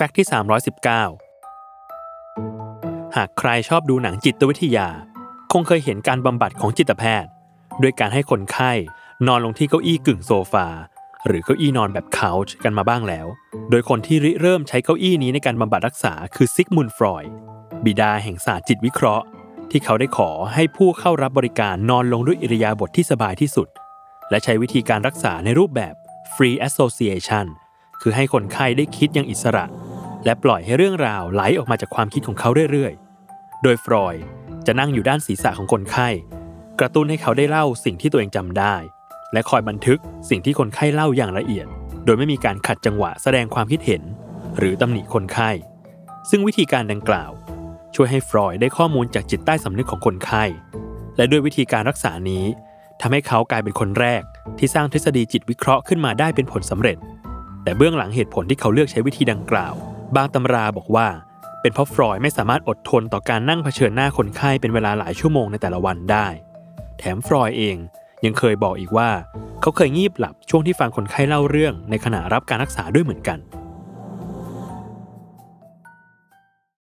ฟกต์ที่ 319 หากใครชอบดูหนังจิตวิทยา คงเคยเห็นการบำบัดของจิตแพทย์ ด้วยการให้คนไข้นอนลงที่เก้าอี้กึ่งโซฟา หรือเก้าอี้นอนแบบเคาวช์กันมาบ้างแล้ว โดยคนที่ริเริ่มใช้เก้าอี้นี้ในการบำบัดรักษาคือซิกมุนฟรอยด์บิดาแห่งศาสตร์จิตวิเคราะห์ ที่เขาได้ขอให้ผู้เข้ารับบริการนอนลงด้วยอิริยาบถทที่สบายที่สุด และใช้วิธีการรักษาในรูปแบบ free association คือให้คนไข้ได้คิดอย่างอิสระ และปล่อยให้เรื่องราวไหลออกมาจากความคิดของเขาเรื่อยๆ โดยฟรอยจะนั่งอยู่ด้านศีรษะของคนไข้ กระตุ้นให้เขาได้เล่าสิ่งที่ตัวเองจำได้ และคอยบันทึกสิ่งที่คนไข้เล่าอย่างละเอียด โดยไม่มีการขัดจังหวะแสดงความคิดเห็น หรือตำหนิคนไข้ ซึ่งวิธีการดังกล่าว ช่วยให้ฟรอยได้ข้อมูลจากจิตใต้สำนึกของคนไข้ และด้วยวิธีการรักษานี้ทำให้เขากลายเป็นคนแรก ที่สร้างทฤษฎีจิตวิเคราะห์ขึ้นมาได้เป็นผลสำเร็จ แต่เบื้องหลังเหตุผลที่เขาเลือกใช้วิธีดังกล่าว บางตำราบอกว่า เป็นเพราะฟรอยไม่สามารถอดทนต่อการนั่งเผชิญหน้าคนไข้เป็นเวลาหลายชั่วโมงในแต่ละวันได้ แถมฟรอยเองยังเคยบอกอีกว่า เขาเคยงีบหลับช่วงที่ฟังคนไข้เล่าเรื่องในขณะรับการรักษาด้วยเหมือนกัน